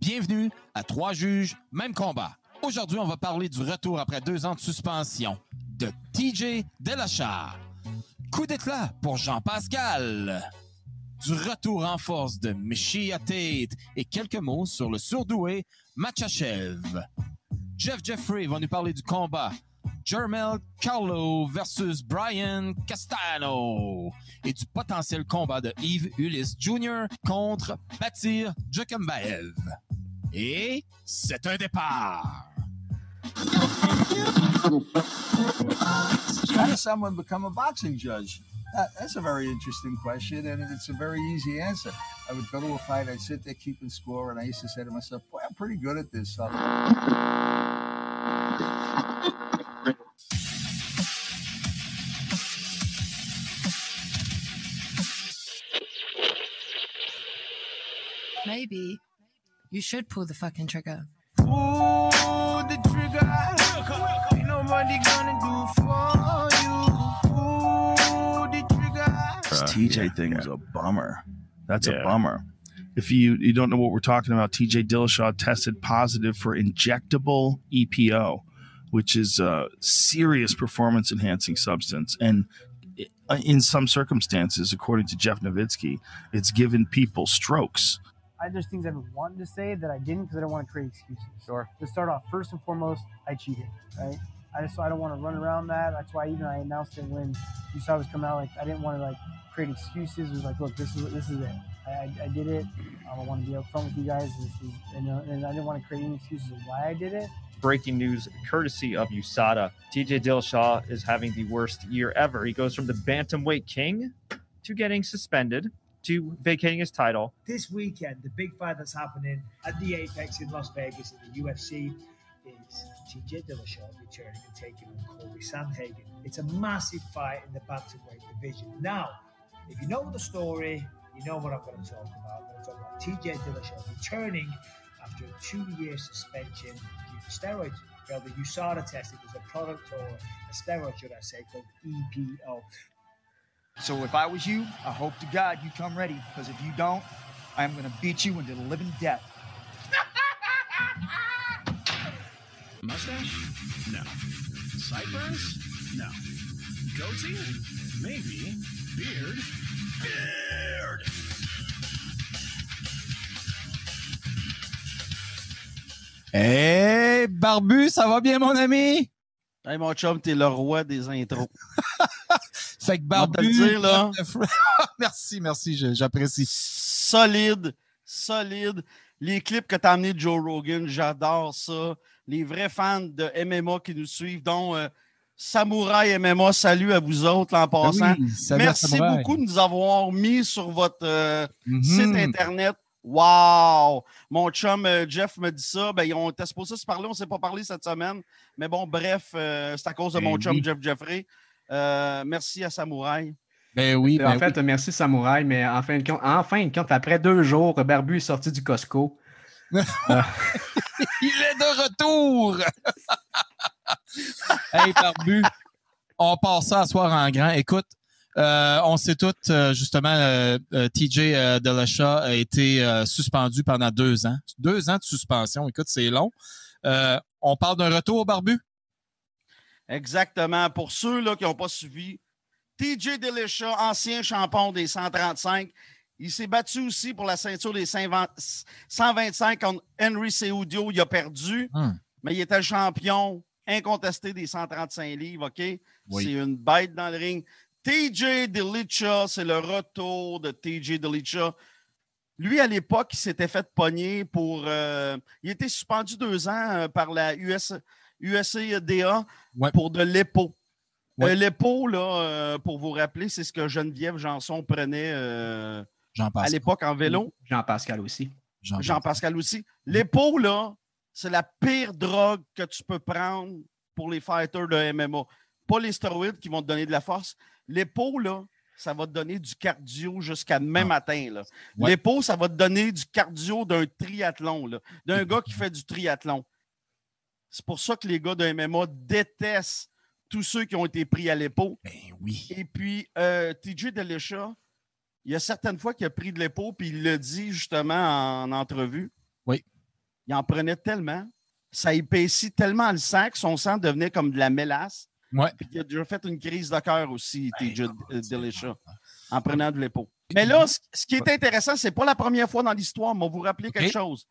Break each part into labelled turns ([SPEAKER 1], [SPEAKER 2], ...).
[SPEAKER 1] Bienvenue à Trois juges, même combat. Aujourd'hui, on va parler du retour après deux ans de suspension de TJ Delachar. Coup d'éclat pour Jean-Pascal. Du retour en force de Mishia Tate et quelques mots sur le surdoué Machachev. Jeff Jeffrey va nous parler du combat Jermel Carlo versus Brian Castano et du potentiel combat de Yves Ulysse Jr. contre Batir Djokombaev. Et c'est un départ.
[SPEAKER 2] How does someone become a boxing judge? That, that's a very interesting question, and it's a very easy answer. I would go to a fight, I'd sit there keeping score, and I used to say to myself, "Boy, I'm pretty good at this." So
[SPEAKER 3] Maybe you should pull the fucking trigger.
[SPEAKER 4] Pull the trigger. Ain't nobody gonna do for you. Pull the trigger.
[SPEAKER 5] This uh, TJ thing is a bummer. That's a bummer. If you you don't know what we're talking about, TJ Dillashaw tested positive for injectable EPO, which is a serious performance enhancing substance, and in some circumstances, according to Jeff Nowitzki, it's given people strokes.
[SPEAKER 6] I, there's things I've been wanting to say that I didn't because I don't want to create excuses. Sure. To start off, first and foremost, I cheated, right? I just so I don't want to run around that. That's why even I announced it when you saw it was coming out. Like I didn't want to like create excuses. It was like, look, this is this is it. I, I, I did it. I want to be upfront with you guys. This is and, uh, and I didn't want to create any excuses of why I did it.
[SPEAKER 7] breaking news courtesy of USADA. TJ Dillashaw is having the worst year ever. He goes from the bantamweight king to getting suspended to vacating his title.
[SPEAKER 8] this weekend, the big fight that's happening at the Apex in Las Vegas at the UFC is TJ Dillashaw returning and taking on Corey Sandhagen. It's a massive fight in the bantamweight division. Now, if you know the story, you know what I'm going to talk about. I'm going to talk about TJ Dillashaw returning after a two-year suspension due to steroids. Well, the USADA test, it was a product or a steroid, should I say, called EPO.
[SPEAKER 9] So if I was you, I hope to God you come ready, because if you don't, I'm gonna beat you into the living death.
[SPEAKER 10] Mustache? No. Sideburns? No. Goatee? Maybe. Beard? Beard!
[SPEAKER 1] Hey, Barbu, ça va bien, mon ami?
[SPEAKER 11] Hey, mon chum, t'es le roi des intros.
[SPEAKER 1] Fait que
[SPEAKER 11] On va te
[SPEAKER 1] Barbu.
[SPEAKER 11] le dire, là.
[SPEAKER 1] merci, merci, j'apprécie.
[SPEAKER 11] Solide, solide. Les clips que t'as amenés de Joe Rogan, j'adore ça. Les vrais fans de MMA qui nous suivent, dont euh, Samouraï MMA, salut à vous autres en passant.
[SPEAKER 1] Ben Oui, à
[SPEAKER 11] Merci beaucoup de nous avoir mis sur votre euh,
[SPEAKER 1] Mhm.
[SPEAKER 11] site Internet. Wow! Mon chum euh, Jeff me dit ça. Ben, on était supposé se parler, on ne s'est pas parlé cette semaine. Mais bon, bref, euh, c'est à cause de
[SPEAKER 1] Ben
[SPEAKER 11] mon chum. Jeff Jeffrey. Euh, merci à Samouraï.
[SPEAKER 1] Ben oui, ben
[SPEAKER 12] en
[SPEAKER 1] oui.
[SPEAKER 12] fait, merci Samouraï, mais en fin de compte, en fin de compte, après deux jours, Barbu est sorti du Costco.
[SPEAKER 1] Il est de retour! hey, Barbu, on passe ça à soir en grand. Écoute, euh, on sait tous, euh, justement, euh, euh, TJ euh, Dillashaw a été euh, suspendu pendant deux ans. Deux ans de suspension. Écoute, c'est long. Euh, on parle d'un retour, Barbu?
[SPEAKER 11] Exactement. Pour ceux là, qui n'ont pas suivi, TJ Dillashaw, ancien champion des 135, il s'est battu aussi pour la ceinture des 120 125 contre Henry Cejudo. Il a perdu,
[SPEAKER 1] Hmm.
[SPEAKER 11] mais il était champion incontesté des 135 livres. OK?
[SPEAKER 1] Oui.
[SPEAKER 11] C'est une bête dans le ring. TJ Dillashaw, c'est le retour de TJ Dillashaw. Lui, à l'époque, il s'était fait pogner pour. euh, il était suspendu deux ans euh, par la US, USCDA
[SPEAKER 1] Ouais.
[SPEAKER 11] pour de.
[SPEAKER 1] Ouais.
[SPEAKER 11] Euh, l'épaule, là, euh, pour vous rappeler, c'est ce que Geneviève Janson prenait euh, à l'époque en vélo.
[SPEAKER 12] Jean-Pascal aussi.
[SPEAKER 11] Jean-Pascal aussi. Là, c'est la pire drogue que tu peux prendre pour les fighters de MMA. Pas les stéroïdes qui vont te donner de la force. Là, ça va te donner du cardio jusqu'à demain
[SPEAKER 1] Ah.
[SPEAKER 11] matin. là.
[SPEAKER 1] Ouais.
[SPEAKER 11] Ça va te donner du cardio d'un triathlon, d'un gars qui fait du triathlon. C'est pour ça que les gars de MMA détestent tous ceux qui ont été pris à l'épaule.
[SPEAKER 1] Ben oui.
[SPEAKER 11] Et puis, euh, TJ Dillashaw, il y a certaines fois qu'il a pris de l'épaule, puis il l'a dit justement en entrevue.
[SPEAKER 1] Oui.
[SPEAKER 11] il en prenait tellement, ça épaissit tellement le sang que son sang devenait comme de la mélasse.
[SPEAKER 1] Ouais.
[SPEAKER 11] Puis il a déjà fait une crise de cœur aussi, TJ Dillashaw, en prenant de l'épaule. Mais là, ce qui est intéressant, c'est pas la première fois dans l'histoire, mais on va vous rappeler quelque chose.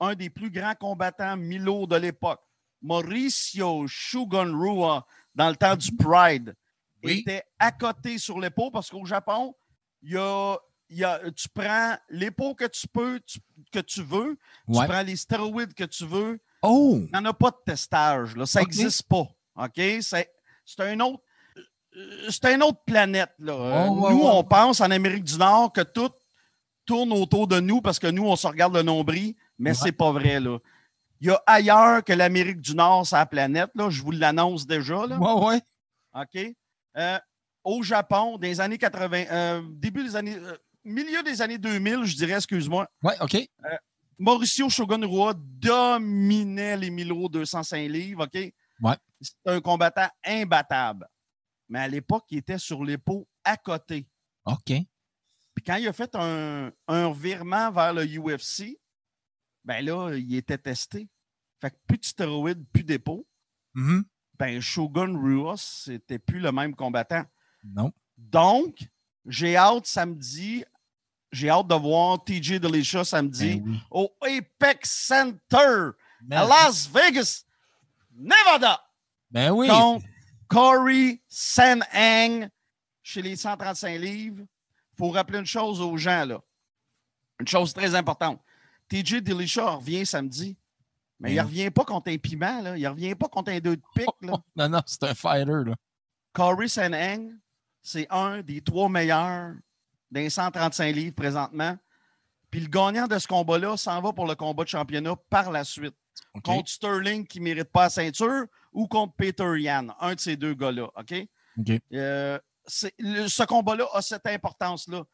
[SPEAKER 11] Un des plus grands combattants Milo de l'époque, Mauricio Shogun Rua, dans le temps du Pride, était à côté sur l'épaule parce qu'au Japon, il y a, il y a- tu prends l'épaule que tu peux, tu- que tu veux,
[SPEAKER 1] Ouais.
[SPEAKER 11] tu prends les stéroïdes que tu veux.
[SPEAKER 1] Oh!
[SPEAKER 11] Il n'y en a pas de testage. Là. Ça n'existe pas. OK? C'est c'est un autre. C'est une autre planète. Là.
[SPEAKER 1] Oh, ouais,
[SPEAKER 11] nous,
[SPEAKER 1] ouais.
[SPEAKER 11] on pense en Amérique du Nord que tout tourne autour de nous parce que nous, on se regarde le nombril, mais
[SPEAKER 1] Ouais.
[SPEAKER 11] c'est pas vrai. Là. Il y a ailleurs que l'Amérique du Nord sur la planète. Là. Je vous l'annonce déjà. Là.
[SPEAKER 1] Ouais, ouais.
[SPEAKER 11] OK? Euh, au Japon, des années 80, euh, début des années. euh, milieu des années 2000, je dirais, excuse-moi.
[SPEAKER 1] Ouais, OK.
[SPEAKER 11] Mauricio Shogun Rua dominait les Milo 205 livres, OK?
[SPEAKER 1] Ouais.
[SPEAKER 11] C'est un combattant imbattable. Mais à l'époque, il était sur l'épaule à côté.
[SPEAKER 1] OK.
[SPEAKER 11] Puis quand il a fait un, un revirement vers le UFC, ben là, il était testé. Fait que plus de stéroïdes, plus d'épaule.
[SPEAKER 1] Mhm.
[SPEAKER 11] Ben, Shogun Rua, c'était plus le même combattant.
[SPEAKER 1] Non.
[SPEAKER 11] Donc, j'ai hâte samedi, j'ai hâte de voir TJ Delisha samedi
[SPEAKER 1] Ben oui.
[SPEAKER 11] au Apex Center à Las Vegas, Nevada.
[SPEAKER 1] Ben oui.
[SPEAKER 11] Donc, Corey Sanhang chez les 135 livres. Il faut rappeler une chose aux gens, là. Une chose très importante. TJ Delisha revient samedi, mais il ne
[SPEAKER 1] Ben.
[SPEAKER 11] revient pas contre un piment, là. Il ne revient pas contre un deux de pique, là.
[SPEAKER 1] Non, non, c'est un fighter, là.
[SPEAKER 11] Corey c'est un des trois meilleurs des 135 livres présentement. Puis le gagnant de ce combat-là s'en va pour le combat de championnat par la suite. Contre Sterling qui ne mérite pas la ceinture ou contre Peter Yan, un de ces deux gars-là. OK?
[SPEAKER 1] OK.
[SPEAKER 11] Euh, le- ce combat-là a cette importance-là.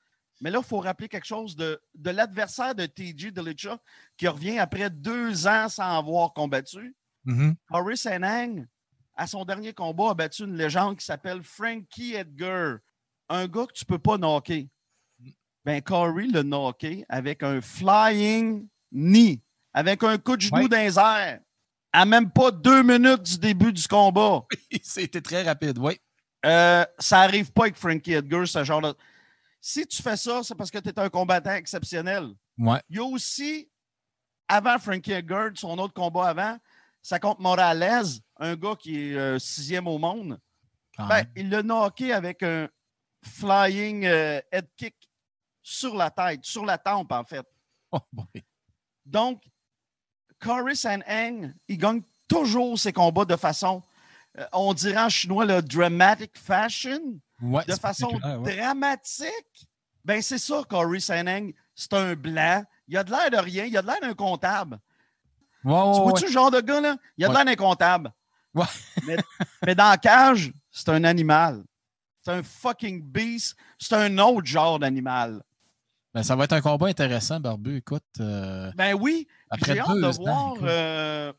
[SPEAKER 11] Mais là, il faut rappeler quelque chose de, de l'adversaire de TJ Dillashaw qui revient après deux ans sans avoir combattu. Corey Sanang, à son dernier combat, a battu une légende qui s'appelle Frankie Edgar. Un gars que tu ne peux pas knocker. Ben, Corey l'a knocké avec un flying knee, avec un coup de genou
[SPEAKER 1] Ouais.
[SPEAKER 11] dans les airs, à même pas deux minutes du début du combat.
[SPEAKER 1] C'était très rapide, oui.
[SPEAKER 11] Euh, ça n'arrive pas avec Frankie Edgar, ce genre de. Si tu fais ça, c'est parce que tu es un combattant exceptionnel.
[SPEAKER 1] Ouais.
[SPEAKER 11] Il y a aussi, avant Frankie Edgar, son autre combat avant, ça contre Morales, un gars qui est euh, sixième au monde.
[SPEAKER 1] Quand
[SPEAKER 11] Ben, il l'a knocké avec un flying euh, head kick sur la tête, sur la tempe, en fait.
[SPEAKER 1] Oh, boy.
[SPEAKER 11] Donc, Corey Sanhang, il gagne toujours ses combats de façon, on dirait en chinois, le dramatic fashion
[SPEAKER 1] Ouais,
[SPEAKER 11] de façon
[SPEAKER 1] ouais.
[SPEAKER 11] dramatique. Ben, c'est ça, Corey Sanhang. C'est un blanc. Il a de l'air de rien. Il a de l'air d'un comptable. Tu vois-tu le genre de gars, là? Il a de l'air d'un comptable. Mais, mais dans la cage, c'est un animal. C'est un fucking beast. C'est un autre genre d'animal.
[SPEAKER 1] Ben, ça va être un combat intéressant, Barbu. Écoute, euh,
[SPEAKER 11] Ben oui. J'ai hâte
[SPEAKER 1] deux
[SPEAKER 11] de voir euh,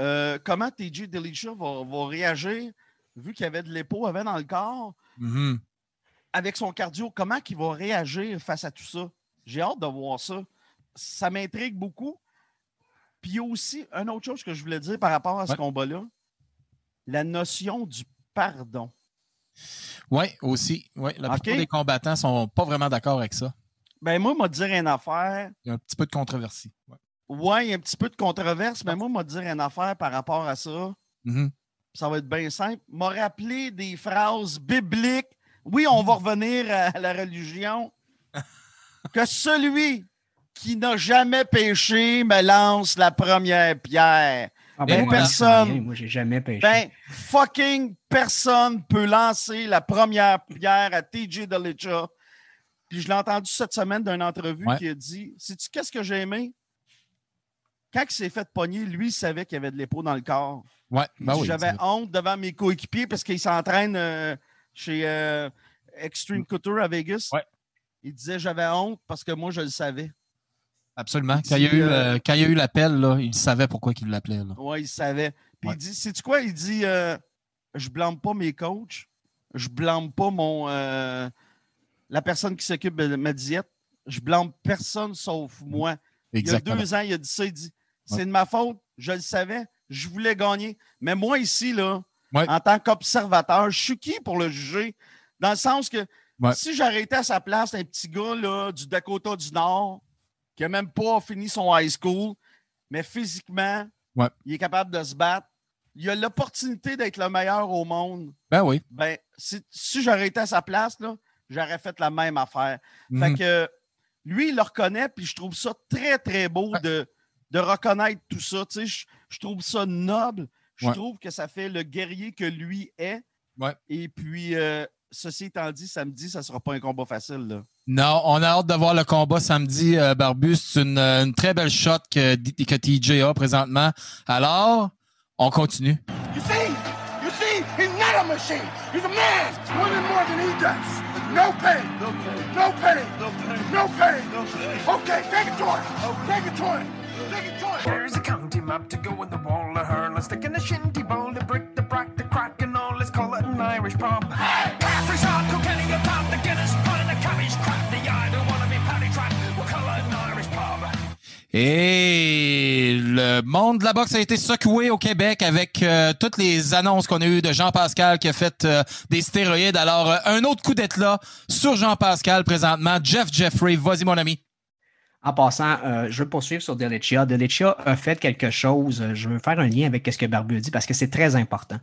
[SPEAKER 11] euh, comment TJ Delisha va, va réagir, vu qu'il y avait de l'épaule avait dans le corps,
[SPEAKER 1] mhm.
[SPEAKER 11] avec son cardio, comment il va réagir face à tout ça? J'ai hâte de voir ça. Ça m'intrigue beaucoup. Puis il y a aussi une autre chose que je voulais dire par rapport à ce
[SPEAKER 1] Ouais.
[SPEAKER 11] combat-là. La notion du pardon.
[SPEAKER 1] Oui, aussi. Ouais, la plupart des combattants sont pas vraiment d'accord avec ça.
[SPEAKER 11] Ben moi, m'a dire une affaire.
[SPEAKER 1] Il y a un petit peu de controversie. Ouais.
[SPEAKER 11] Ouais, il y a un petit peu de controverse, mais moi, m'a dire une affaire par rapport à ça.
[SPEAKER 1] Mhm.
[SPEAKER 11] Ça va être bien simple. M'a rappelé des phrases bibliques. Oui, on va revenir à la religion. que celui qui n'a jamais péché me lance la première pierre.
[SPEAKER 12] Ah,
[SPEAKER 11] Ben,
[SPEAKER 12] moi,
[SPEAKER 11] personne.
[SPEAKER 12] Moi, j'ai jamais pêché.
[SPEAKER 11] Ben, fucking personne peut lancer la première pierre à TJ Delicha. Puis je l'ai entendu cette semaine d'une entrevue
[SPEAKER 1] Ouais.
[SPEAKER 11] qui a dit Sais-tu qu'est-ce que j'ai aimé? Quand il s'est fait pogner, lui, il savait qu'il y avait de l'épaule dans le corps.
[SPEAKER 1] Ouais, ben oui,
[SPEAKER 11] J'avais honte devant mes coéquipiers parce qu'il s'entraîne euh, chez euh, Extreme Couture à Vegas.
[SPEAKER 1] Ouais.
[SPEAKER 11] Il disait J'avais honte parce que moi, je le savais.
[SPEAKER 1] Absolument.
[SPEAKER 11] Il
[SPEAKER 1] Quand il y a
[SPEAKER 11] dit,
[SPEAKER 1] eu,
[SPEAKER 11] euh,
[SPEAKER 1] quand il y a eu l'appel, il savait pourquoi il l'appelait.
[SPEAKER 11] Oui, il savait. Puis
[SPEAKER 1] Ouais.
[SPEAKER 11] il dit, sais-tu quoi? Il dit, je blâme pas mes coachs, je blâme pas mon la personne qui s'occupe de ma diète, je blâme personne sauf moi.
[SPEAKER 1] Exactement.
[SPEAKER 11] Il y a deux ans, il a dit ça, il dit, c'est de ma faute. Je le savais. Je voulais gagner. Mais moi, ici, là,
[SPEAKER 1] Ouais.
[SPEAKER 11] en tant qu'observateur, je suis qui pour le juger? Dans le sens que
[SPEAKER 1] Ouais.
[SPEAKER 11] si j'aurais été à sa place, un petit gars là, du Dakota du Nord, qui n'a même pas fini son high school, mais physiquement,
[SPEAKER 1] Ouais.
[SPEAKER 11] il est capable de se battre. Il a l'opportunité d'être le meilleur au monde.
[SPEAKER 1] Ben oui.
[SPEAKER 11] Ben, si, si j'aurais été à sa place, là, j'aurais fait la même affaire.
[SPEAKER 1] Mhm.
[SPEAKER 11] Fait que lui, il le reconnaît, puis je trouve ça très, très beau de, de reconnaître tout ça. Tu sais, je, je trouve ça noble. Je
[SPEAKER 1] Ouais.
[SPEAKER 11] trouve que ça fait le guerrier que lui est.
[SPEAKER 1] Ouais.
[SPEAKER 11] Et puis, euh, ceci étant dit, samedi, ça ne sera pas un combat facile. Là.
[SPEAKER 1] Non, on a hâte de voir le combat samedi, euh, Barbu. C'est une, euh, une très belle shot que, que TJ a présentement. Alors, on continue.
[SPEAKER 10] You see? You see? He's not a machine. He's a man. Winning more than he does. No pain. No pain. No pain. No pain. No pain. No pain. Okay, take it to him. Take it to him. Take it to him.
[SPEAKER 4] Where's the county map to go in the wall of her? Let's stick in the shinty bowl, the brick, the brack, the crack, and all. Let's call it an Irish pub. Caffrey's hard, Kilkenny, a pound, the Guinness, pint, the cabbage, crap, the I don't wanna be paddy track. We'll call it an Irish pub.
[SPEAKER 1] Et le monde de la boxe a été secoué au Québec avec euh, toutes les annonces qu'on a eues de Jean-Pascal qui a fait euh, des stéroïdes. Alors, euh, un autre coup d'éclat sur Jean-Pascal présentement. Jeff Jeffrey, vas-y mon ami.
[SPEAKER 12] En passant, euh, je veux poursuivre sur Delicia. Delicia a fait quelque chose. euh, Je veux faire un lien avec ce que Barbu a dit parce que c'est très important.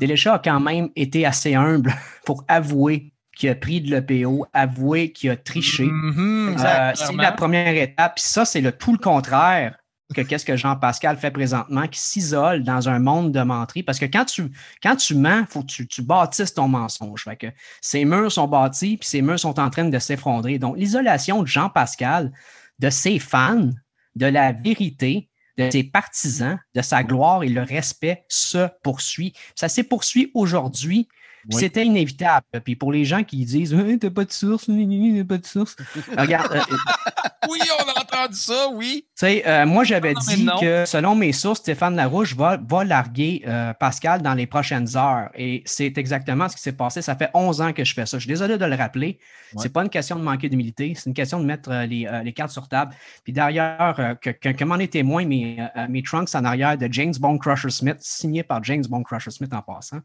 [SPEAKER 12] Delicia a quand même été assez humble pour avouer qu'il a pris de l'EPO, avouer qu'il a triché.
[SPEAKER 1] Mhm,
[SPEAKER 12] Euh,
[SPEAKER 1] exact,
[SPEAKER 12] c'est la première étape. Puis ça, c'est le tout le contraire que qu'est-ce que Jean-Pascal fait présentement, qui s'isole dans un monde de menterie. Parce que quand tu, quand tu mens, faut que tu, tu bâtisses ton mensonge. Fait que ces murs sont bâtis, puis ces murs sont en train de s'effondrer. Donc, l'isolation de Jean-Pascal, de ses fans, de la vérité, de ses partisans, de sa gloire et le respect se poursuit. Ça s'est poursuit aujourd'hui. Puis
[SPEAKER 1] Oui.
[SPEAKER 12] C'était inévitable. Puis pour les gens qui disent Hein, T'as pas de source, t'as pas de source. Regarde, euh,
[SPEAKER 1] Oui, on a entendu ça, oui.
[SPEAKER 12] tu sais, euh, moi, j'avais
[SPEAKER 1] Non,
[SPEAKER 12] dit
[SPEAKER 1] non.
[SPEAKER 12] que selon mes sources, Stéphane Larouche va, va larguer euh, Pascal dans les prochaines heures. Et c'est exactement ce qui s'est passé. Ça fait 11 ans que je fais ça. Je suis désolé de le rappeler.
[SPEAKER 1] Ouais.
[SPEAKER 12] C'est pas une question de manquer d'humilité. C'est une question de mettre les, les cartes sur table. Puis derrière, que, que, que m'en est témoin, mes, mes trunks en arrière de James Bone Crusher Smith, signé par James Bone Crusher Smith en passant.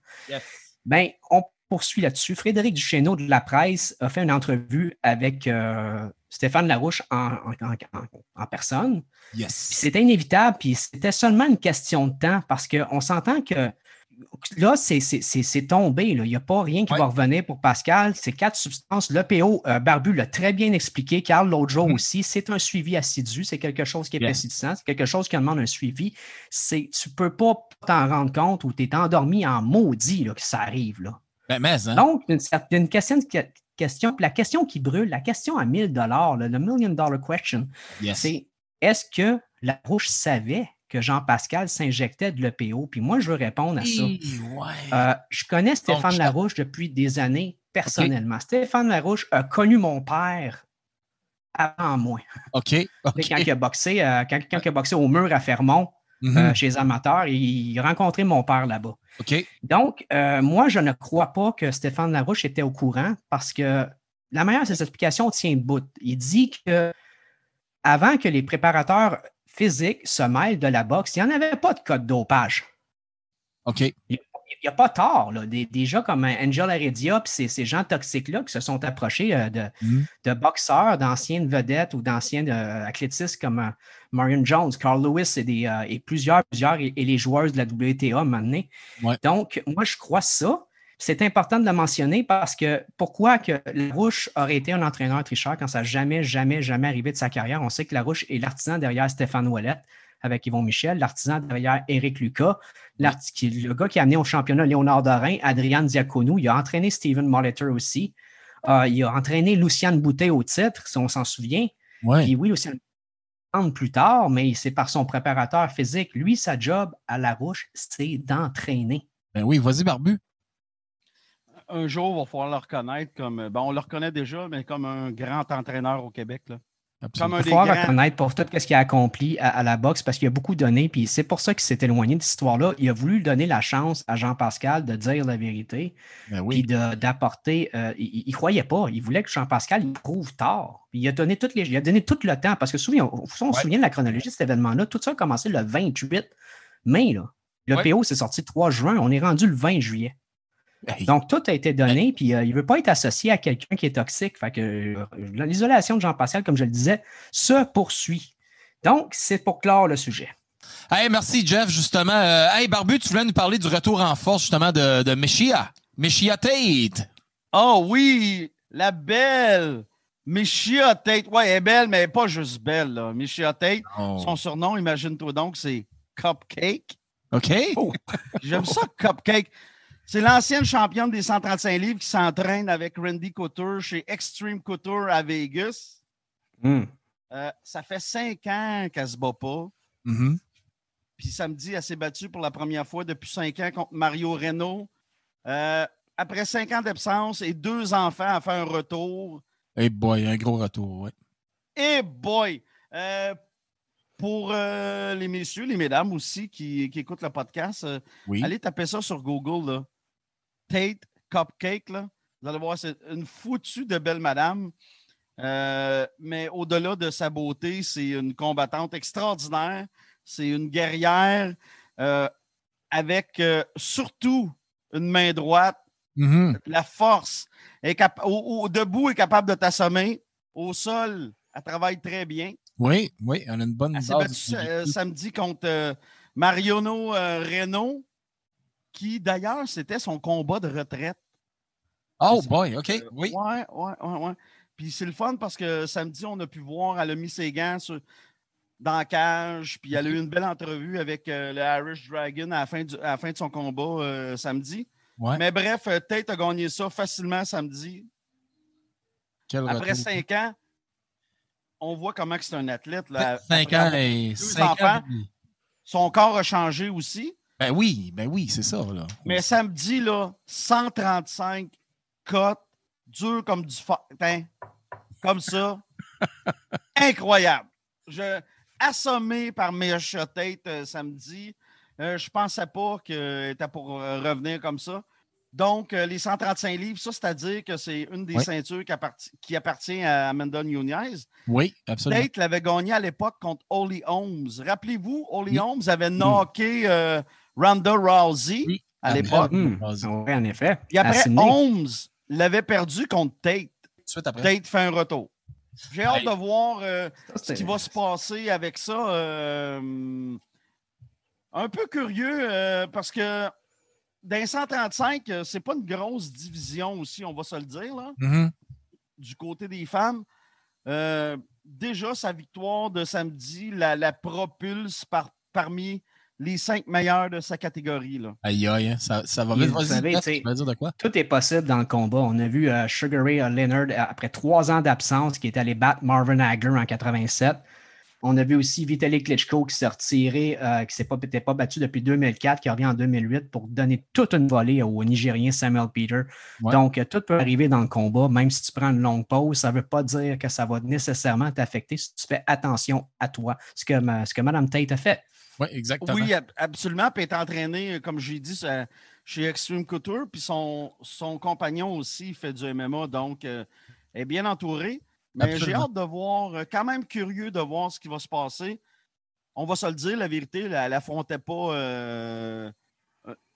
[SPEAKER 12] Ben, on poursuit là-dessus. Frédéric Duchesneau de la presse a fait une entrevue avec euh, Stéphane Larouche en, en- en- en- en personne.
[SPEAKER 1] Yes.
[SPEAKER 12] C'était inévitable, puis c'était seulement une question de temps parce qu'on s'entend que là, c'est- tombé. là. Il n'y a pas rien qui
[SPEAKER 1] Ouais.
[SPEAKER 12] va revenir pour Pascal. C'est quatre substances. L'EPO, euh, Barbu l'a très bien expliqué. Carl, l'autre jour aussi, c'est un suivi assidu. C'est quelque chose qui est persistant. C'est quelque chose qui demande un suivi. Tu ne peux pas t'en rendre compte ou tu es endormi en maudit là, que ça arrive. Là.
[SPEAKER 1] Ben, mais, hein?
[SPEAKER 12] Donc, une, cer- une question, question, la question qui brûle, la question à 1000 dollars, le million dollar question,
[SPEAKER 1] Yes.
[SPEAKER 12] c'est est-ce que la Rouge savait que Jean-Pascal s'injectait de l'EPO? Puis moi, je veux répondre à ça.
[SPEAKER 1] Hi, ouais.
[SPEAKER 12] Euh, je connais Stéphane
[SPEAKER 1] Donc,
[SPEAKER 12] Larouche depuis des années personnellement. Stéphane Larouche a connu mon père avant moi.
[SPEAKER 1] OK.
[SPEAKER 12] Quand, il a boxé, euh, quand, quand il a boxé au mur à Fermont,
[SPEAKER 1] Mhm.
[SPEAKER 12] euh, chez les amateurs, il a rencontré mon père là-bas.
[SPEAKER 1] OK.
[SPEAKER 12] Donc, euh, moi, je ne crois pas que Stéphane Larouche était au courant parce que la meilleure de ses explications tient debout. Il dit que avant que les préparateurs physiques se mêlent de la boxe, il n'y en avait pas de code dopage.
[SPEAKER 1] OK.
[SPEAKER 12] Il n'y a pas tort. Là. Des, des gens comme Angel Heredia puis ces, ces gens toxiques-là qui se sont approchés euh, de,
[SPEAKER 1] Mhm.
[SPEAKER 12] de boxeurs, d'anciennes vedettes ou d'anciens euh, athlétistes comme euh, Marion Jones, Carl Lewis et, des, euh, et plusieurs, plusieurs, et, et les joueuses de la WTA maintenant.
[SPEAKER 1] Ouais.
[SPEAKER 12] Donc, moi, je crois ça. C'est important de le mentionner parce que pourquoi que Larouche aurait été un entraîneur tricheur quand ça n'a jamais, jamais, jamais arrivé de sa carrière? On sait que Larouche est l'artisan derrière Stéphane Ouellette avec Yvon Michel, l'artisan derrière Éric Lucas, le gars qui a amené au championnat Léonard Dorin, Adrian Diaconou. Il a entraîné Steven Molitor aussi. Euh, il a entraîné Luciane Boutet au titre, si on s'en souvient.
[SPEAKER 1] Ouais.
[SPEAKER 12] Puis oui, Boutet plus tard, mais c'est par son préparateur physique. Lui, sa job à la rouche, c'est d'entraîner.
[SPEAKER 1] Ben oui, vas-y, Barbu.
[SPEAKER 11] Un jour, il va falloir le reconnaître comme. Ben, on le reconnaît déjà, mais comme un grand entraîneur au Québec. Là. Comme un
[SPEAKER 12] Il
[SPEAKER 11] des
[SPEAKER 12] faut
[SPEAKER 11] grands.
[SPEAKER 12] reconnaître pour tout ce qu'il a accompli à, à la boxe parce qu'il a beaucoup donné, puis c'est pour ça qu'il s'est éloigné de cette histoire-là. Il a voulu donner la chance à Jean-Pascal de dire la vérité,
[SPEAKER 1] Ben
[SPEAKER 12] puis de- d'apporter. euh, il, il croyait pas. Il voulait que Jean-Pascal il prouve tard. Puis il a donné toutes les, il a donné tout le temps parce que souviens, on, on se souvient de la chronologie de cet événement-là. Tout ça a commencé le 28 mai. Là. Le
[SPEAKER 1] Ouais.
[SPEAKER 12] PO s'est sorti le 3 juin. On est rendu le 20 juillet.
[SPEAKER 1] Hey.
[SPEAKER 12] Donc, tout a été donné, puis euh, il ne veut pas être associé à quelqu'un qui est toxique. Fait que euh, l'isolation de Jean-Pascal, comme je le disais, se poursuit. Donc, c'est pour clore le sujet.
[SPEAKER 1] Hey, merci, Jeff, justement. Euh, hey, Barbu, tu voulais nous parler du retour en force, justement, de, de Meshia. Meshia Tate.
[SPEAKER 11] Oh oui, la belle. Mishia Tate. Ouais, elle est belle, mais elle n'est pas juste belle. Là. Mishia Tate,
[SPEAKER 1] Oh.
[SPEAKER 11] son surnom, imagine-toi donc, c'est Cupcake.
[SPEAKER 1] OK?
[SPEAKER 11] J'aime ça, Cupcake. C'est l'ancienne championne des 135 livres qui s'entraîne avec Randy Couture chez Extreme Couture à Vegas.
[SPEAKER 12] Hmm.
[SPEAKER 11] Euh, ça fait cinq ans qu'elle se bat pas.
[SPEAKER 1] Mhm.
[SPEAKER 11] Puis samedi, elle s'est battue pour la première fois depuis cinq ans contre Mario Reno. Euh, après cinq ans d'absence et deux enfants à faire un retour.
[SPEAKER 1] Hey boy, un gros retour, ouais.
[SPEAKER 11] Et boy! Euh, pour les messieurs, les mesdames aussi qui, qui écoutent le podcast,
[SPEAKER 1] Oui.
[SPEAKER 11] allez taper ça sur Google. Là. Tate Cupcake. Là. Vous allez voir, c'est une foutue de belle madame. Euh, mais au-delà de sa beauté, c'est une combattante extraordinaire. C'est une guerrière euh, avec euh, surtout une main droite,
[SPEAKER 1] Mhm.
[SPEAKER 11] la force. Elle est au, au- debout, elle est capable de t'assommer. Au sol, elle travaille très bien.
[SPEAKER 1] Oui, oui, on a une bonne
[SPEAKER 11] Elle s'est battue samedi contre Mariano Reno, qui d'ailleurs, c'était son combat de retraite.
[SPEAKER 1] Oh boy, OK, oui.
[SPEAKER 11] Ouais, ouais, ouais, ouais. Puis c'est le fun parce que samedi, on a pu voir, elle a mis ses gants sur- dans la cage, puis elle a eu une belle entrevue avec euh, le Irish Dragon à la fin, du- à la fin de son combat euh, samedi.
[SPEAKER 1] Ouais.
[SPEAKER 11] Mais bref, euh, Tate a gagné ça facilement samedi.
[SPEAKER 1] Quel
[SPEAKER 11] Après
[SPEAKER 1] retour.
[SPEAKER 11] cinq ans, on voit comment c'est un athlète. Là.
[SPEAKER 1] Cinq ans et cinq ans.
[SPEAKER 11] Son corps a changé aussi.
[SPEAKER 1] Ben oui, ben oui, c'est ça, là.
[SPEAKER 11] Mais samedi, là, 135 cotes, dur comme du hein, comme ça. Incroyable. Je, assommé par mes Tate euh, samedi. Euh, je pensais pas qu'elle était pour euh, revenir comme ça. Donc, euh, les 135 livres, ça, c'est-à-dire que c'est une des
[SPEAKER 1] Oui.
[SPEAKER 11] ceintures qui, apparti- qui appartient à Amanda Nunez.
[SPEAKER 1] Oui, absolument.
[SPEAKER 11] Tate l'avait gagné à l'époque contre Holly Holmes. Rappelez-vous, Holly
[SPEAKER 1] Oui.
[SPEAKER 11] Holmes avait knocké Ronda Rousey à l'époque.
[SPEAKER 12] Hmm. Oui, en effet.
[SPEAKER 11] Puis
[SPEAKER 12] À
[SPEAKER 11] après. Holmes l'avait perdu contre Tate.
[SPEAKER 1] Suite après.
[SPEAKER 11] Tate fait un retour. J'ai hâte
[SPEAKER 1] Hey.
[SPEAKER 11] de voir euh, ce qui va se passer avec ça. euh, un peu curieux euh, parce que dans les 135, euh, c'est pas une grosse division aussi, on va se le dire, là,
[SPEAKER 1] Mhm.
[SPEAKER 11] du côté des femmes. Euh, déjà, sa victoire de samedi la, la propulse par, parmi les cinq meilleurs de sa catégorie. Là.
[SPEAKER 1] Aïe, aïe, hein, ça, ça va vite.
[SPEAKER 12] vous savez, tu
[SPEAKER 1] dire de quoi?
[SPEAKER 12] Tout est possible dans le combat. On a vu euh, Sugar Ray Leonard, euh, après trois ans d'absence, qui est allé battre Marvin Hagler en 87. On a vu aussi Vitaly Klitschko qui s'est retiré, euh, qui ne s'est pas, était pas battu depuis 2004, qui revient en 2008 pour donner toute une volée au Nigérien Samuel Peter.
[SPEAKER 1] Ouais.
[SPEAKER 12] Donc, euh, tout peut arriver dans le combat, même si tu prends une longue pause, ça ne veut pas dire que ça va nécessairement t'affecter si tu fais attention à toi, ce que, ce que Mme Tate a fait.
[SPEAKER 1] Oui, exactement.
[SPEAKER 11] Oui, ab- absolument. Puis elle est entraîné, comme j'ai dit, ça- chez Extreme Couture. Puis son, son compagnon aussi fait du MMA, donc euh, elle est bien entourée. Mais j'ai hâte de voir, euh, quand même curieux de voir ce qui va se passer. On va se le dire, la vérité, elle n'affrontait pas euh,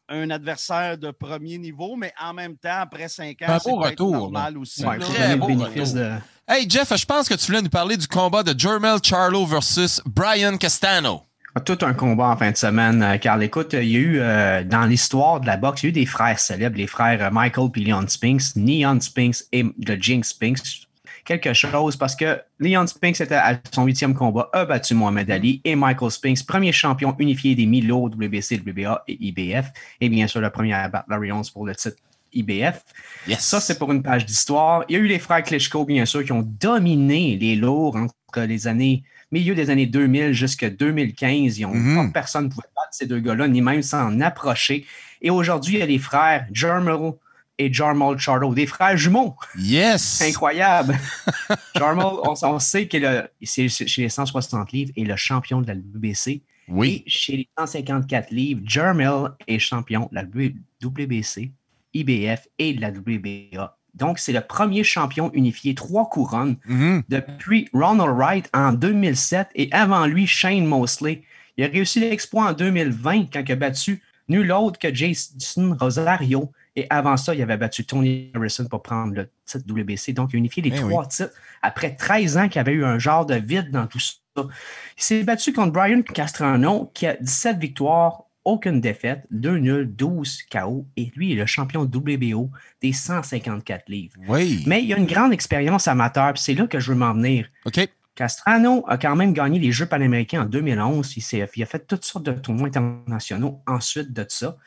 [SPEAKER 11] un adversaire de premier niveau, mais en même temps, après cinq ans, c'est
[SPEAKER 1] retour,
[SPEAKER 11] normal
[SPEAKER 1] là.
[SPEAKER 11] aussi.
[SPEAKER 12] Ouais,
[SPEAKER 1] Très beau retour.
[SPEAKER 12] de.
[SPEAKER 1] Hey, Jeff, je pense que tu voulais nous parler du combat de Jermel Charlo versus Brian Castano.
[SPEAKER 12] Tout un combat en fin de semaine, euh, Carl. Écoute, il y a eu euh, dans l'histoire de la boxe, il y a eu des frères célèbres, les frères euh, Michael et Leon Spinks, Neon Spinks et de Jinx Spinks. Quelque chose parce que Leon Spinks était à son huitième combat, a battu Mohamed Ali et Michael Spinks, premier champion unifié des Milo, WBC, WBA et IBF. Et bien sûr, le premier à battre Larry Holmes pour le titre IBF.
[SPEAKER 1] Yes.
[SPEAKER 12] Ça, c'est pour une page d'histoire. Il y a eu les frères Klitschko, bien sûr, qui ont dominé les lourds entre les années, milieu des années 2000 jusqu'à 2015. Ils ont,
[SPEAKER 1] Mhm.
[SPEAKER 12] pas personne ne pouvait battre ces deux gars-là, ni même s'en approcher. Et aujourd'hui, il y a les frères Jermel et Jarmal Charlo, des frères jumeaux.
[SPEAKER 1] Yes!
[SPEAKER 12] Incroyable. Jarmal, on, on sait que le- c'est chez les 160 livres est le champion de la WBC.
[SPEAKER 1] Oui.
[SPEAKER 12] Et chez les 154 livres, Jarmal est champion de la WBC, IBF et de la WBA. Donc, c'est le premier champion unifié, trois couronnes,
[SPEAKER 1] Mhm.
[SPEAKER 12] depuis Ronald Wright en 2007 et avant lui, Shane Mosley. Il a réussi l'exploit en 2020 quand il a battu nul autre que Jason Rosario. Et avant ça, il avait battu Tony Harrison pour prendre le titre WBC. Donc, il a unifié les
[SPEAKER 1] Eh
[SPEAKER 12] trois titres après 13 ans qu'il y avait eu un genre de vide dans tout ça. Il s'est battu contre Brian Castrano qui a 17 victoires, aucune défaite, 2 nuls, 12 KO. Et lui est le champion WBO des 154 livres.
[SPEAKER 1] Oui.
[SPEAKER 12] Mais il y a une grande expérience amateur, puis c'est là que je veux m'en venir.
[SPEAKER 1] OK.
[SPEAKER 12] Castrano a quand même gagné les Jeux panaméricains en 2011. Il, il a fait toutes sortes de tournois internationaux ensuite de ça.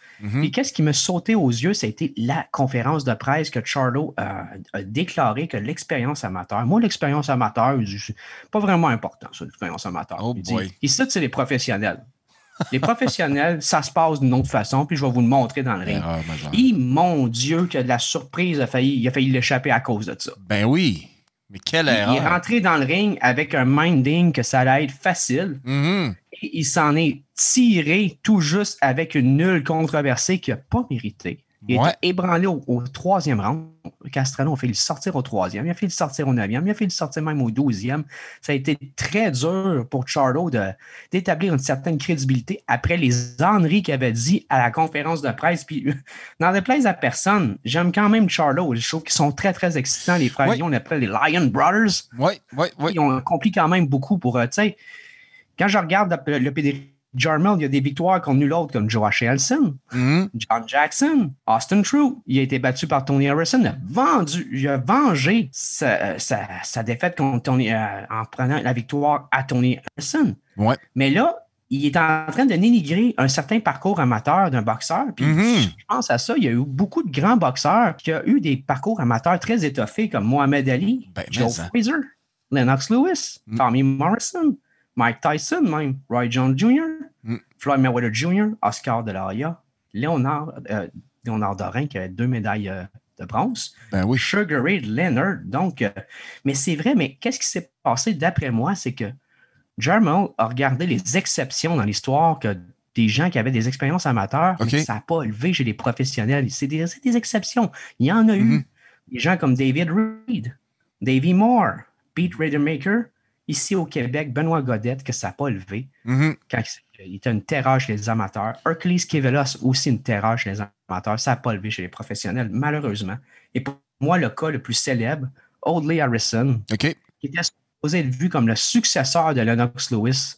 [SPEAKER 12] Et qu'est-ce qui me sautait aux yeux, ça a été la conférence de presse que Charlo a, a déclaré que l'expérience amateur, moi, l'expérience amateur, c'est pas vraiment important, ça, l'expérience amateur.
[SPEAKER 1] Oh
[SPEAKER 12] il dit,
[SPEAKER 1] boy.
[SPEAKER 12] ici, c'est les professionnels. Les professionnels, ça se passe d'une autre façon, puis je vais vous le montrer dans le ring.
[SPEAKER 1] Erreur.
[SPEAKER 12] Et mon Dieu, que de la surprise a failli, il a failli l'échapper à cause de ça.
[SPEAKER 1] Ben oui. Mais quelle
[SPEAKER 12] Il est
[SPEAKER 1] erreur.
[SPEAKER 12] rentré dans le ring avec un minding que ça allait être facile.
[SPEAKER 1] Mhm.
[SPEAKER 12] Et il s'en est tiré tout juste avec une nulle controversée qu'il n'a pas mérité. Il
[SPEAKER 1] Ouais.
[SPEAKER 12] ébranlé au, au troisième round. Castrano a fait le sortir au troisième, il a fait le sortir au neuvième, il a fait le sortir même au douzième. Ça a été très dur pour Charlo d'établir une certaine crédibilité après les enneries qu'il avait dit à la conférence de presse. Puis, dans les à personne, j'aime quand même Charlo. Je trouve qu'ils sont très, très excitants, les frères. On appelle les Lion Brothers.
[SPEAKER 1] Oui, oui, oui.
[SPEAKER 12] Ils ont accompli quand même beaucoup pour, euh, tu sais, quand je regarde le, le PD Jarmel, il y a des victoires contre nul autre comme Josh Elson,
[SPEAKER 1] Mhm.
[SPEAKER 12] John Jackson, Austin True. Il a été battu par Tony Harrison. Il a vendu, il a vengé sa, sa- sa défaite contre Tony, euh, en prenant la victoire à Tony Harrison.
[SPEAKER 1] Ouais.
[SPEAKER 12] Mais là, il est en train de dénigrer un certain parcours amateur d'un boxeur. Puis
[SPEAKER 1] Mhm.
[SPEAKER 12] je pense à ça, il y a eu beaucoup de grands boxeurs qui ont eu des parcours amateurs très étoffés comme Mohamed Ali,
[SPEAKER 1] Ben,
[SPEAKER 12] Joe. Fraser, Lennox Lewis,
[SPEAKER 1] Mm.
[SPEAKER 12] Tommy Morrison, Mike Tyson même, Roy Jones Jr.,
[SPEAKER 1] Mm.
[SPEAKER 12] Floyd Mayweather Jr., Oscar de la Hoya, Léonard, euh, Léonard Dorin qui avait deux médailles euh, de bronze,
[SPEAKER 1] Ben oui.
[SPEAKER 12] Sugar Ray Leonard. Donc, euh, mais c'est vrai, mais qu'est-ce qui s'est passé d'après moi, c'est que Jermel a regardé les exceptions dans l'histoire que des gens qui avaient des expériences amateurs, mais ça n'a pas élevé chez les professionnels. C'est des, exceptions. Il y en a eu. Des gens comme David Reed, Davy Moore, Pete Radermaker, ici au Québec, Benoît Godette, que ça n'a pas élevé
[SPEAKER 1] Mhm.
[SPEAKER 12] quand il était une terreur chez les amateurs. Hercules Kevelos, aussi une terreur chez les amateurs. Ça n'a pas levé chez les professionnels, malheureusement. Et pour moi, le cas le plus célèbre, Audley Harrison, qui était supposé être vu comme le successeur de Lennox Lewis,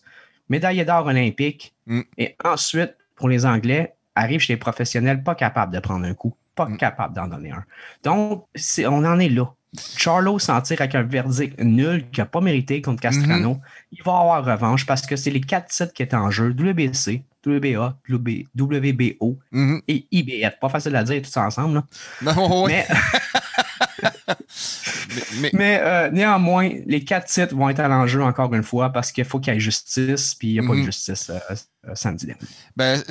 [SPEAKER 12] médaillé d'or olympique,
[SPEAKER 1] Mm.
[SPEAKER 12] et ensuite, pour les Anglais, arrive chez les professionnels pas capable de prendre un coup, pas
[SPEAKER 1] Mm.
[SPEAKER 12] capable d'en donner un. Donc, on en est là. Charlo s'en tire avec un verdict nul qu'il n'a pas mérité contre Castrano.
[SPEAKER 1] Mm-hmm.
[SPEAKER 12] Il va avoir revanche parce que c'est les quatre titres qui étaient en jeu WBC, WBA, WB WBO
[SPEAKER 1] Mhm.
[SPEAKER 12] et IBF. Pas facile à dire tout ça ensemble. là.
[SPEAKER 1] Non, oui.
[SPEAKER 12] Mais,
[SPEAKER 1] Mais, mais-
[SPEAKER 12] mais, euh, néanmoins, les quatre titres vont être à l'enjeu encore une fois parce qu'il faut qu'il y ait justice, puis il n'y a pas
[SPEAKER 1] Mhm.
[SPEAKER 12] de justice euh, euh, samedi dernier.
[SPEAKER 1] Ben,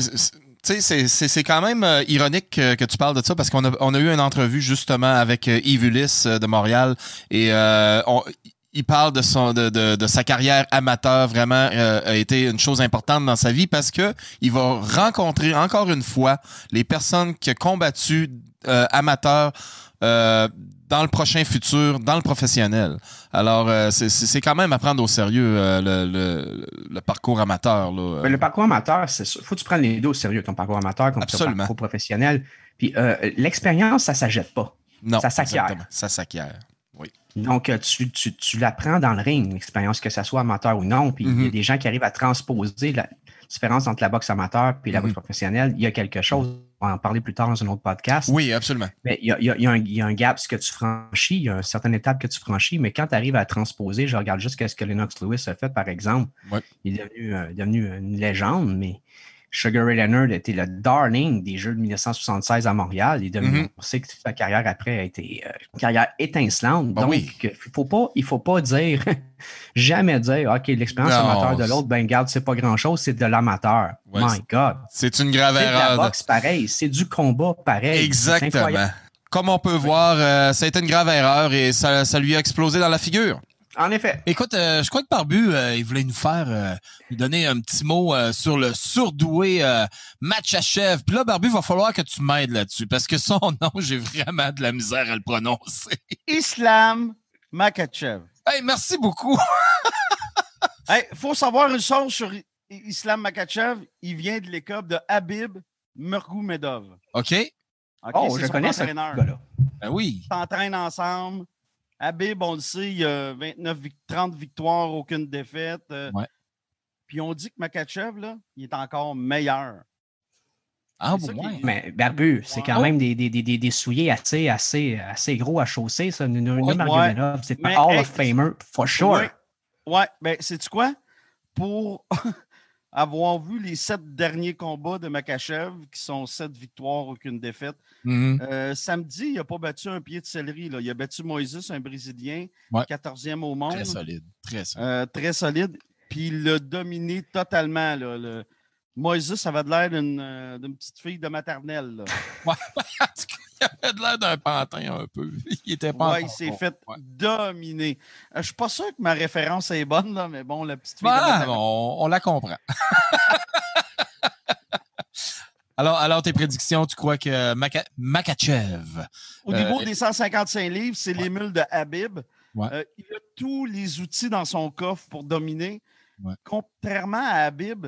[SPEAKER 1] tu sais, c'est- quand même euh, ironique que, tu parles de ça parce qu'on a, on a eu une entrevue justement avec euh, Yves Ulysse euh, de Montréal et on- il parle de, son, de, de, de sa carrière amateur. Vraiment euh, a été une chose importante dans sa vie parce que il va rencontrer encore une fois les personnes qui ont combattu euh, amateurs euh, dans le prochain futur, dans le professionnel. Alors, euh, c'est- quand même à prendre au sérieux euh, le, le- le parcours amateur. Là.
[SPEAKER 12] Le parcours amateur, c'est faut que tu prennes les deux au sérieux, ton parcours amateur, comme ton parcours professionnel. Puis euh, l'expérience, ça ne s'achète pas.
[SPEAKER 1] non,
[SPEAKER 12] ça s'acquiert.
[SPEAKER 1] Ça s'acquiert. Oui.
[SPEAKER 12] Donc, tu, tu, tu l'apprends dans le ring, l'expérience, que ça soit amateur ou non. Puis il y a
[SPEAKER 1] Mhm.
[SPEAKER 12] des gens qui arrivent à transposer la différence entre la boxe amateur et la
[SPEAKER 1] Mhm.
[SPEAKER 12] boxe professionnelle. Il y a quelque chose, va en parler plus tard dans un autre podcast.
[SPEAKER 1] Oui, absolument.
[SPEAKER 12] Mais il y a, il y a- il y a un, il y a un gap ce que tu franchis, il y a une certaine étape que tu franchis, mais quand tu arrives à transposer, je regarde juste ce que Lennox Lewis a fait, par exemple.
[SPEAKER 1] Ouais.
[SPEAKER 12] Il est devenu, euh, devenu une légende, mais Sugar Ray Leonard était le darling des Jeux de 1976 à Montréal.
[SPEAKER 1] Mhm.
[SPEAKER 12] on sait que sa carrière après a été euh, une carrière étincelante.
[SPEAKER 1] Ben
[SPEAKER 12] Donc,
[SPEAKER 1] oui.
[SPEAKER 12] il faut pas, il faut pas dire, jamais dire, OK, l'expérience amateur de
[SPEAKER 1] c'est-
[SPEAKER 12] l'autre, ben garde, c'est pas grand-chose, c'est de l'amateur.
[SPEAKER 1] Ouais,
[SPEAKER 12] My
[SPEAKER 1] c'est-
[SPEAKER 12] God.
[SPEAKER 1] C'est une grave
[SPEAKER 12] C'est de la
[SPEAKER 1] erreur.
[SPEAKER 12] boxe pareil, c'est du combat pareil. C'est
[SPEAKER 1] Exactement. comme on peut voir, euh, ça a été une grave erreur et ça, ça lui a explosé dans la figure.
[SPEAKER 12] En effet.
[SPEAKER 1] Écoute, euh, je crois que Barbu, euh, il voulait nous faire, euh, nous donner un petit mot euh, sur le surdoué euh, Matchachev. Puis là, Barbu, il va falloir que tu m'aides là-dessus parce que son nom, j'ai vraiment de la misère à le prononcer.
[SPEAKER 11] Islam Makachev.
[SPEAKER 1] Hey, merci beaucoup.
[SPEAKER 11] Hey, faut savoir une chose sur I- Islam Makachev. Il vient de l'école de Habib Murgoumedov.
[SPEAKER 1] OK?
[SPEAKER 11] OK,
[SPEAKER 12] Oh, je
[SPEAKER 11] son
[SPEAKER 12] connais ce gars-là.
[SPEAKER 1] Ben oui.
[SPEAKER 11] Ils s'entraînent ensemble. Habib, on le sait, il a 29, vic- 30 victoires, aucune défaite. euh,
[SPEAKER 1] Ouais.
[SPEAKER 11] Puis on dit que Makachev, là, il est encore meilleur.
[SPEAKER 1] Ah, bon, ouais.
[SPEAKER 12] Mais Barbu, c'est quand même des, des, des, des, des souliers assez, assez, assez gros à chausser, ça.
[SPEAKER 11] Ouais.
[SPEAKER 12] Magomedov, c'est pas
[SPEAKER 11] Mais,
[SPEAKER 12] Hall
[SPEAKER 11] hey,
[SPEAKER 12] of Famer, for sure.
[SPEAKER 11] Ouais, ouais ben, sais-tu quoi? Pour avoir vu les sept derniers combats de Makachev, qui sont sept victoires, aucune défaite,
[SPEAKER 1] Mhm.
[SPEAKER 11] euh, samedi, il n'a pas battu un pied de céleri. Là. Il a battu Moïse, un Brésilien,
[SPEAKER 1] Ouais.
[SPEAKER 11] 14e au monde.
[SPEAKER 1] Très solide. Très solide.
[SPEAKER 11] Euh, très solide. Puis il l'a dominé totalement. Là, le... Moïse, ça avait de l'air d'une euh, d'une petite fille de maternelle. là.
[SPEAKER 1] Il avait de l'air d'un pantin un peu. Il était pas
[SPEAKER 11] Ouais, il s'est fait
[SPEAKER 1] Ouais.
[SPEAKER 11] dominer. Euh, je suis pas sûr que ma référence est bonne, là, mais bon, la petite fille
[SPEAKER 1] Ah, on, on la comprend. alors, alors, tes prédictions, tu crois que Maka- Makachev.
[SPEAKER 11] Au
[SPEAKER 1] euh,
[SPEAKER 11] niveau des 155 livres, c'est l'émule de Habib. Euh, il a tous les outils dans son coffre pour dominer. Contrairement à Habib,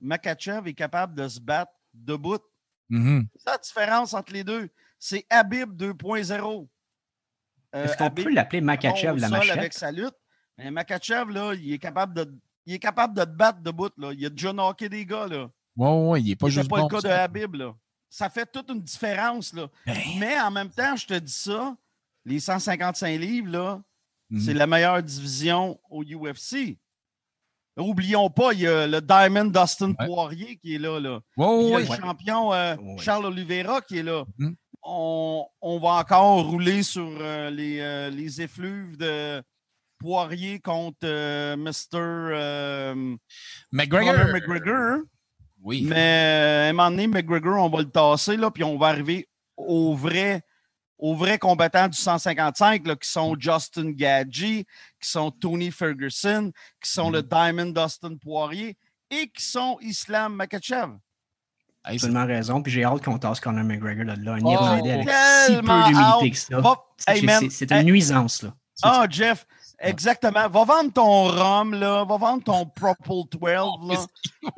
[SPEAKER 11] Makachev est capable de se battre debout.
[SPEAKER 1] Mhm.
[SPEAKER 11] C'est ça la différence entre les deux. C'est Habib 2.0. Euh,
[SPEAKER 12] Est-ce qu'on
[SPEAKER 11] Habib
[SPEAKER 12] peut l'appeler Makachev la machette?
[SPEAKER 11] avec sa lutte. Mais Makachev, là, il est capable de, il est capable de te battre debout. Là. Il a déjà knocké des gars. Là.
[SPEAKER 1] Ouais, ouais, il est pas
[SPEAKER 11] C'est
[SPEAKER 1] juste
[SPEAKER 11] pas
[SPEAKER 1] bon.
[SPEAKER 11] le cas de. Habib. Là. Ça fait toute une différence. Là.
[SPEAKER 1] Ben.
[SPEAKER 11] Mais en même temps, je te dis ça, les 155 livres, là,
[SPEAKER 1] Mhm.
[SPEAKER 11] c'est la meilleure division au UFC. Oublions pas, il y a le Diamond Dustin
[SPEAKER 1] Ouais.
[SPEAKER 11] Poirier qui est là. là.
[SPEAKER 1] Ouais,
[SPEAKER 11] il y a le
[SPEAKER 1] ouais.
[SPEAKER 11] champion euh. Charles Oliveira qui est là.
[SPEAKER 1] Mhm.
[SPEAKER 11] On, on va encore rouler sur euh, les, euh, les effluves de Poirier contre euh, Mr. euh,
[SPEAKER 1] McGregor. Oui.
[SPEAKER 11] Mais à un moment donné, McGregor, on va le tasser, là, puis on va arriver aux vrais, aux vrais combattants du 155, là, qui sont Justin Gadji, qui sont Tony Ferguson, qui sont
[SPEAKER 1] Mm.
[SPEAKER 11] le Diamond Dustin Poirier et qui sont Islam Makachev.
[SPEAKER 12] Absolument raison. Puis j'ai hâte qu'on tasse Conor McGregor là, là un
[SPEAKER 1] Oh,
[SPEAKER 12] Irlandais avec si peu d'humilité que ça.
[SPEAKER 11] Va-
[SPEAKER 12] C'est-
[SPEAKER 11] Hey,
[SPEAKER 12] une
[SPEAKER 11] Hey.
[SPEAKER 12] nuisance, là.
[SPEAKER 11] Ah, Jeff, exactement. Va vendre ton rhum, là. Va vendre ton Propel 12, là.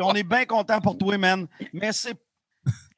[SPEAKER 11] On est bien content pour toi, man. Mais c'est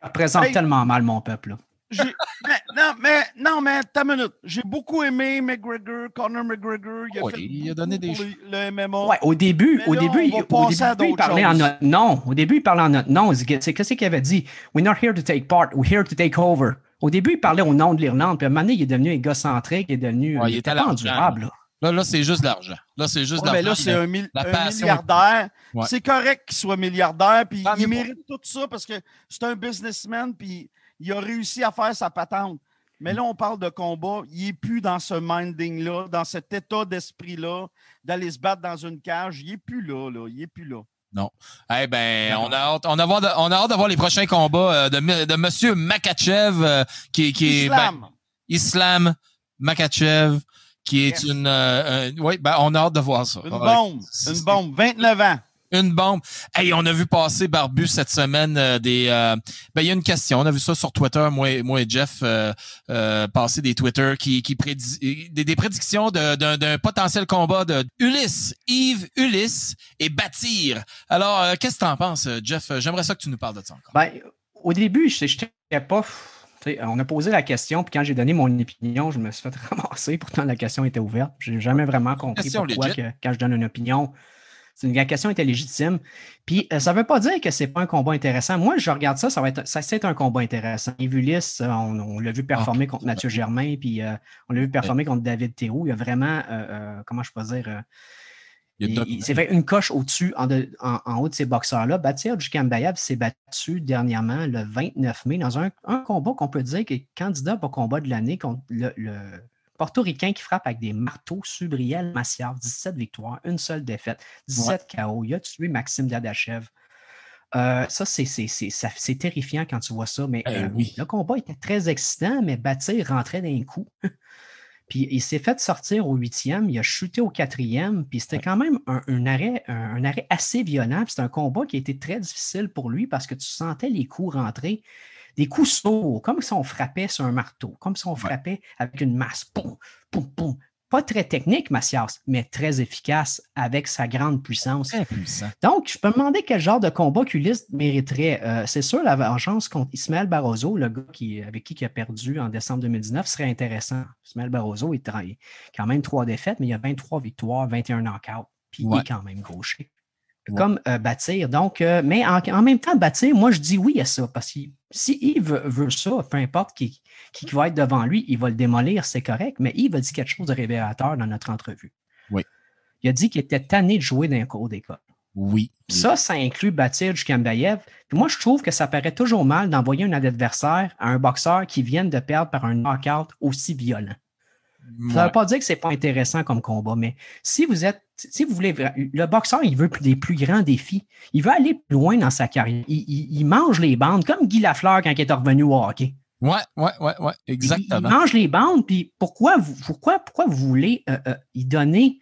[SPEAKER 12] Ça représente
[SPEAKER 11] Hey.
[SPEAKER 12] tellement mal mon peuple. là.
[SPEAKER 11] J'ai- mais, non, mais, non, mais, ta minute. J'ai beaucoup aimé McGregor, Conor McGregor. Il a, fait
[SPEAKER 1] il a donné des
[SPEAKER 11] le, le MMA.
[SPEAKER 12] Ouais, au début,
[SPEAKER 11] Mais
[SPEAKER 12] au
[SPEAKER 11] là,
[SPEAKER 12] début, il, au début, il parlait en notre nom. Au début, il parlait en notre nom. C'est c'est- qu'est-ce qu'il avait dit? We're not here to take part, we're here to take over. Au début, il parlait au nom de l'Irlande, puis à un moment donné, il est devenu égocentrique, il est devenu.
[SPEAKER 1] Ouais,
[SPEAKER 12] il était endurable. là.
[SPEAKER 1] Là, là, c'est juste de l'argent. Là, c'est juste
[SPEAKER 11] Ouais,
[SPEAKER 1] de l'argent.
[SPEAKER 11] là, c'est un, mil-
[SPEAKER 1] la
[SPEAKER 11] un
[SPEAKER 1] passion.
[SPEAKER 11] milliardaire.
[SPEAKER 1] Ouais.
[SPEAKER 11] C'est correct qu'il soit milliardaire, puis il mérite tout ça parce que c'est un businessman, puis il a réussi à faire sa patente. Mais là, on parle de combat. Il n'est plus dans ce minding-là, dans cet état d'esprit-là, d'aller se battre dans une cage. Il n'est plus là, là. Il n'est plus là.
[SPEAKER 1] Non. Eh ben, on a hâte, on a hâte de- on a hâte de voir les prochains combats euh, de, M- de Monsieur Makachev, euh, qui, qui est ben,
[SPEAKER 11] Islam.
[SPEAKER 1] Islam Makachev, qui est
[SPEAKER 11] Yes.
[SPEAKER 1] une. euh, oui, ben, on a hâte de voir ça.
[SPEAKER 11] Une
[SPEAKER 1] Ouais.
[SPEAKER 11] bombe. Une bombe. 29 ans.
[SPEAKER 1] Une bombe. Hey, on a vu passer Barbu cette semaine euh, des. euh, ben, il y a une question. On a vu ça sur Twitter, moi, et- moi et Jeff, euh, passer des Twitter qui, qui prédis, des, des prédictions d'un potentiel combat de Ulysse, Yves Ulysse et Bâtir. Alors, qu'est-ce que tu en penses, Jeff? J'aimerais ça que tu nous parles de ça encore.
[SPEAKER 12] Ben, au début, je n'étais pas. On a posé la question, puis quand j'ai donné mon opinion, je me suis fait ramasser. Pourtant, la question était ouverte. Je n'ai jamais vraiment compris
[SPEAKER 1] Question
[SPEAKER 12] pourquoi que, quand je donne une opinion, la question était légitime. Puis euh, ça ne veut pas dire que c'est pas un combat intéressant. Moi, je regarde ça, ça va être ça, c'est un combat intéressant. Ulysse, euh, on, on l'a vu performer contre Mathieu Germain, puis euh, on l'a vu performer contre David Théroux. Il y a vraiment, euh, comment je peux dire, fait une coche au-dessus, en, de- en- en haut de ces boxeurs-là. Batir Djikambayab s'est battu dernièrement, le 29 mai, dans un, un combat qu'on peut dire qui est candidat pour combat de l'année contre le, le portoricain qui frappe avec des marteaux, Subriel Massiar, 17 victoires, une seule défaite, 17 KO. Il a tué Maxime Dadachev. Euh, ça, c'est, c'est, c'est, c'est terrifiant quand tu vois ça. Mais
[SPEAKER 1] Eh
[SPEAKER 12] euh,
[SPEAKER 1] oui.
[SPEAKER 12] le combat était très excitant, mais Bâtir rentrait d'un coup. puis il s'est fait sortir au huitième, il a chuté au quatrième, puis c'était quand même un, un arrêt, un, un arrêt assez violent. C'était un combat qui a été très difficile pour lui parce que tu sentais les coups rentrer, des coups sourds, comme si on frappait sur un marteau, comme si on frappait avec une masse. Poum, poum, poum. Pas très technique, Macias, mais très efficace avec sa grande puissance.
[SPEAKER 1] Très puissant.
[SPEAKER 12] Donc, je peux me demander quel genre de combat qu'Ulysse mériterait. Euh, c'est sûr, la vengeance contre Ismaël Barroso, le gars qui, avec qui il a perdu en décembre 2019, serait intéressant. Ismaël Barroso, il a quand même trois défaites, mais il a 23 victoires, 21 knockouts. Puis il est quand même gaucher. Comme euh, bâtir. Donc, euh, mais en, en même temps, bâtir, moi, je dis oui à ça. Parce que si Yves veut, ça, peu importe qui, qui va être devant lui, il va le démolir, c'est correct. Mais Yves a dit quelque chose de révélateur dans notre entrevue.
[SPEAKER 1] Oui.
[SPEAKER 12] Il a dit qu'il était tanné de jouer dans un cours d'école.
[SPEAKER 1] Oui.
[SPEAKER 12] Ça, ça inclut bâtir du Kambayev. Puis moi, je trouve que ça paraît toujours mal d'envoyer un adversaire à un boxeur qui vient de perdre par un knockout aussi violent. Ça ne veut pas dire que c'est pas intéressant comme combat, mais si vous êtes, si vous voulez, le boxeur, il veut des plus grands défis. Il veut aller plus loin dans sa carrière. Il, il- il mange les bandes, comme Guy Lafleur quand il est revenu au hockey.
[SPEAKER 1] Ouais, ouais, ouais, ouais, exactement.
[SPEAKER 12] il mange les bandes, puis pourquoi vous, pourquoi, pourquoi vous voulez euh, euh, y donner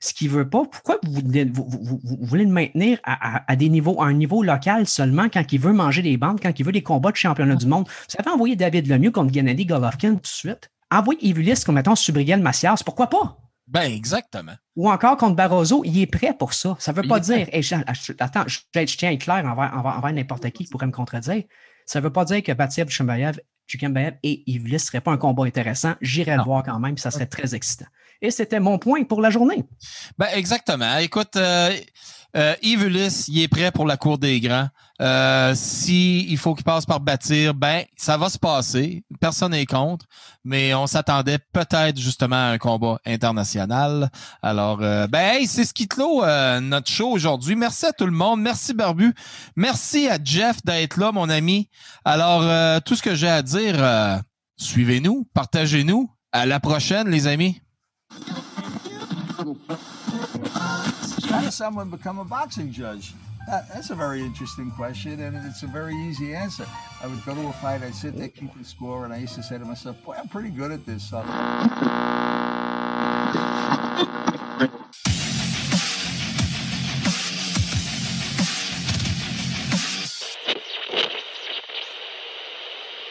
[SPEAKER 12] ce qu'il veut pas? Pourquoi vous, voulez- vous- vous- vous- vous voulez le maintenir à, à- à des niveaux, à un niveau local seulement quand il veut manger des bandes, quand il veut des combats de championnat du monde? Vous savez envoyer David Lemieux contre Gennady Golovkin tout de suite? Envoyez Evulis comme mettons Subriel Macias, pourquoi pas?
[SPEAKER 1] Ben, exactement.
[SPEAKER 12] Ou encore contre Barroso, il est prêt pour ça. Ça ne veut
[SPEAKER 1] Il
[SPEAKER 12] pas dire, Hey, je- attends, je, je tiens à être clair envers, envers- envers n'importe qui qui pourrait me contredire. Ça ne veut pas dire que Batia Chumbayev, Chukembayev et Ivlis ne seraient pas un combat intéressant. J'irais le voir quand même, ça serait très excitant. Et c'était mon point pour la journée.
[SPEAKER 1] Ben, exactement. Écoute, euh, euh, Yves Ulysse, il est prêt pour la cour des grands. Euh, si faut qu'il passe par bâtir, ben, ça va se passer. Personne n'est contre. Mais on s'attendait peut-être justement à un combat international. Alors, euh, ben, hey, c'est ce qui clôt euh, notre show aujourd'hui. Merci à tout le monde. Merci Barbu. Merci à Jeff d'être là, mon ami. Alors, euh, tout ce que j'ai à dire, euh, suivez-nous, partagez-nous. À la prochaine, les amis.
[SPEAKER 2] How does someone become a boxing judge? That, that's a very interesting question, and it's a very easy answer. I would go to a fight, I'd sit there keeping score, and I used to say to myself, boy, I'm pretty good at this.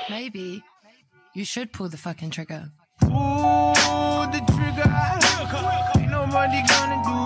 [SPEAKER 3] Maybe you should pull the fucking trigger.
[SPEAKER 4] Pull the trigger. Ain't nobody gonna do